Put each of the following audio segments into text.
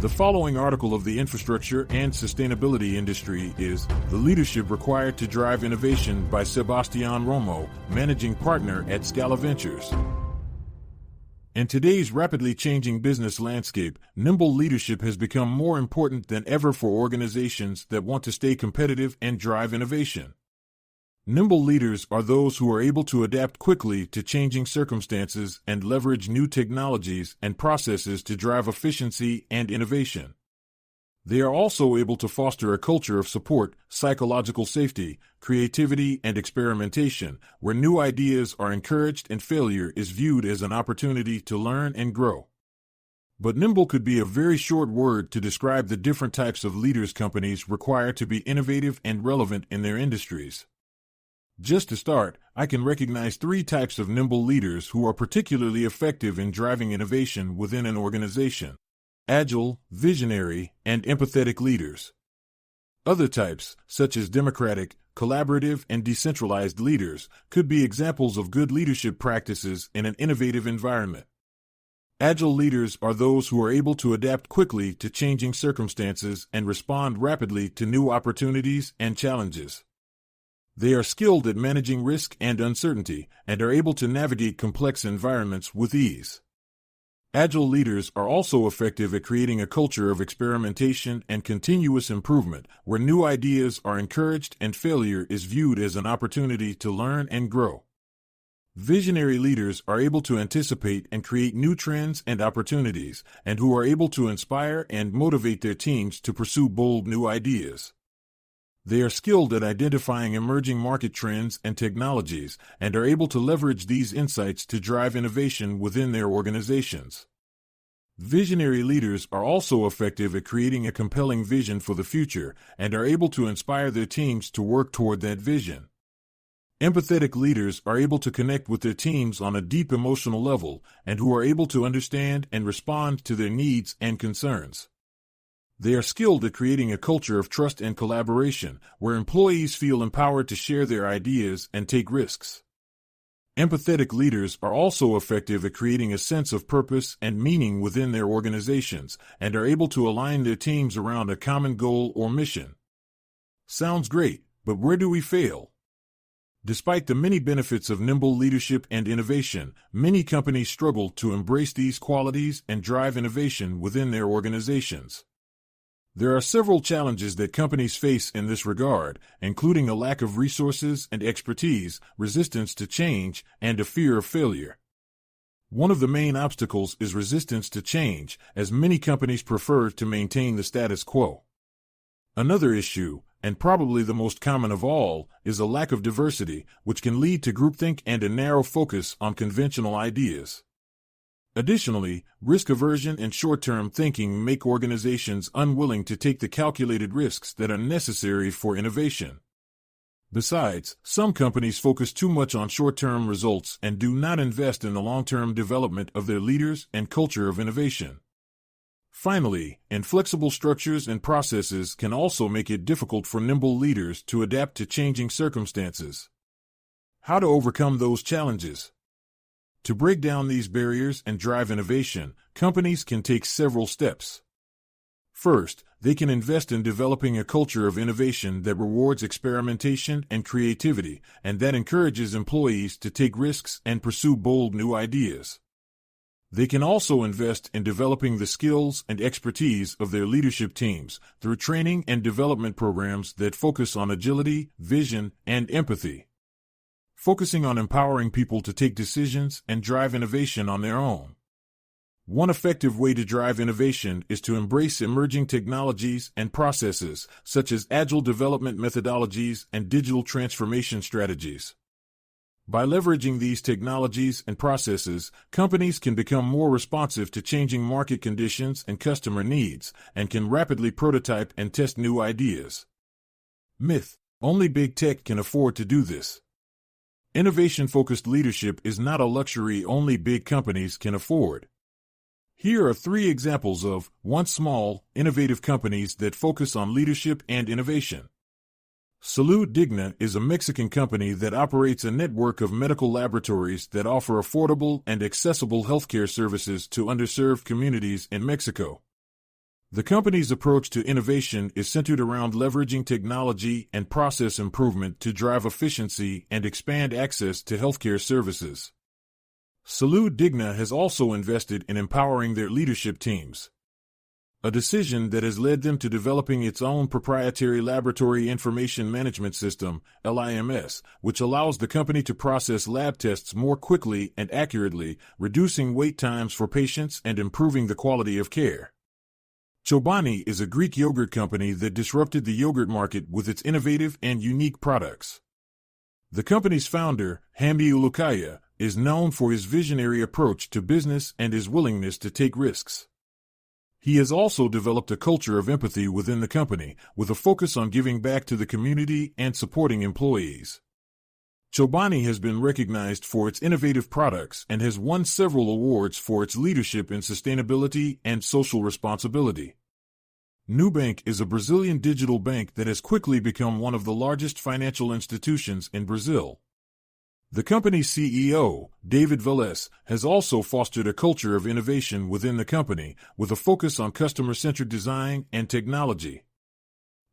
The following article of the infrastructure and sustainability industry is The Leadership Required to Drive Innovation by Sebastian Romo, Managing Partner at Skala Ventures. In today's rapidly changing business landscape, nimble leadership has become more important than ever for organizations that want to stay competitive and drive innovation. Nimble leaders are those who are able to adapt quickly to changing circumstances and leverage new technologies and processes to drive efficiency and innovation. They are also able to foster a culture of support, psychological safety, creativity, and experimentation, where new ideas are encouraged and failure is viewed as an opportunity to learn and grow. But nimble could be a very short word to describe the different types of leaders companies require to be innovative and relevant in their industries. Just to start, I can recognize three types of nimble leaders who are particularly effective in driving innovation within an organization agile, visionary, and empathetic leaders. Other types, such as democratic, collaborative, and decentralized leaders, could be examples of good leadership practices in an innovative environment. Agile leaders are those who are able to adapt quickly to changing circumstances and respond rapidly to new opportunities and challenges. They are skilled at managing risk and uncertainty and are able to navigate complex environments with ease. Agile leaders are also effective at creating a culture of experimentation and continuous improvement where new ideas are encouraged and failure is viewed as an opportunity to learn and grow. Visionary leaders are able to anticipate and create new trends and opportunities, and who are able to inspire and motivate their teams to pursue bold new ideas. They are skilled at identifying emerging market trends and technologies and are able to leverage these insights to drive innovation within their organizations. Visionary leaders are also effective at creating a compelling vision for the future and are able to inspire their teams to work toward that vision. Empathetic leaders are able to connect with their teams on a deep emotional level and who are able to understand and respond to their needs and concerns. They are skilled at creating a culture of trust and collaboration where employees feel empowered to share their ideas and take risks. Empathetic leaders are also effective at creating a sense of purpose and meaning within their organizations and are able to align their teams around a common goal or mission. Sounds great, but where do we fail? Despite the many benefits of nimble leadership and innovation, many companies struggle to embrace these qualities and drive innovation within their organizations. There are several challenges that companies face in this regard, including a lack of resources and expertise, resistance to change, and a fear of failure. One of the main obstacles is resistance to change, as many companies prefer to maintain the status quo. Another issue, and probably the most common of all, is a lack of diversity, which can lead to groupthink and a narrow focus on conventional ideas. Additionally, risk aversion and short term thinking make organizations unwilling to take the calculated risks that are necessary for innovation. Besides, some companies focus too much on short term results and do not invest in the long term development of their leaders and culture of innovation. Finally, inflexible structures and processes can also make it difficult for nimble leaders to adapt to changing circumstances. How to overcome those challenges? To break down these barriers and drive innovation, companies can take several steps. First, they can invest in developing a culture of innovation that rewards experimentation and creativity, and that encourages employees to take risks and pursue bold new ideas. They can also invest in developing the skills and expertise of their leadership teams through training and development programs that focus on agility, vision, and empathy focusing on empowering people to take decisions and drive innovation on their own. One effective way to drive innovation is to embrace emerging technologies and processes, such as agile development methodologies and digital transformation strategies. By leveraging these technologies and processes, companies can become more responsive to changing market conditions and customer needs, and can rapidly prototype and test new ideas. Myth Only big tech can afford to do this. Innovation focused leadership is not a luxury only big companies can afford. Here are three examples of once small, innovative companies that focus on leadership and innovation. Salud Digna is a Mexican company that operates a network of medical laboratories that offer affordable and accessible healthcare services to underserved communities in Mexico. The company's approach to innovation is centered around leveraging technology and process improvement to drive efficiency and expand access to healthcare services. Salud Digna has also invested in empowering their leadership teams. A decision that has led them to developing its own proprietary laboratory information management system, LIMS, which allows the company to process lab tests more quickly and accurately, reducing wait times for patients and improving the quality of care. Chobani is a Greek yogurt company that disrupted the yogurt market with its innovative and unique products. The company's founder, Hamdi Ulukaya, is known for his visionary approach to business and his willingness to take risks. He has also developed a culture of empathy within the company, with a focus on giving back to the community and supporting employees. Chobani has been recognized for its innovative products and has won several awards for its leadership in sustainability and social responsibility. Nubank is a Brazilian digital bank that has quickly become one of the largest financial institutions in Brazil. The company's CEO, David Velez, has also fostered a culture of innovation within the company with a focus on customer centered design and technology.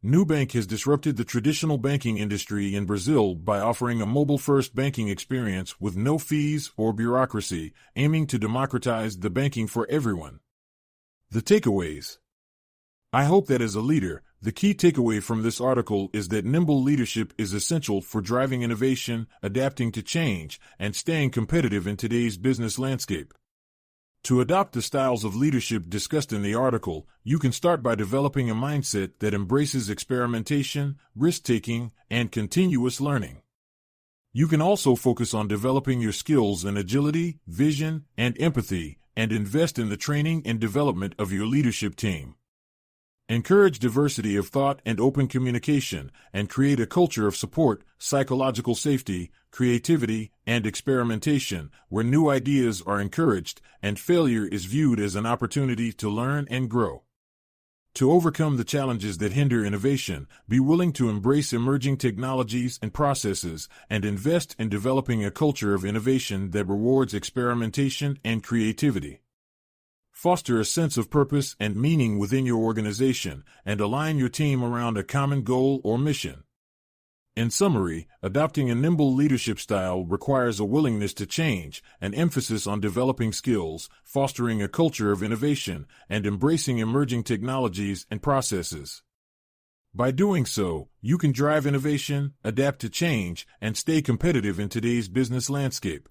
Nubank has disrupted the traditional banking industry in Brazil by offering a mobile first banking experience with no fees or bureaucracy, aiming to democratize the banking for everyone. The takeaways I hope that as a leader, the key takeaway from this article is that nimble leadership is essential for driving innovation, adapting to change, and staying competitive in today's business landscape. To adopt the styles of leadership discussed in the article, you can start by developing a mindset that embraces experimentation, risk taking, and continuous learning. You can also focus on developing your skills in agility, vision, and empathy, and invest in the training and development of your leadership team. Encourage diversity of thought and open communication, and create a culture of support, psychological safety, creativity, and experimentation, where new ideas are encouraged and failure is viewed as an opportunity to learn and grow. To overcome the challenges that hinder innovation, be willing to embrace emerging technologies and processes, and invest in developing a culture of innovation that rewards experimentation and creativity. Foster a sense of purpose and meaning within your organization and align your team around a common goal or mission. In summary, adopting a nimble leadership style requires a willingness to change, an emphasis on developing skills, fostering a culture of innovation, and embracing emerging technologies and processes. By doing so, you can drive innovation, adapt to change, and stay competitive in today's business landscape.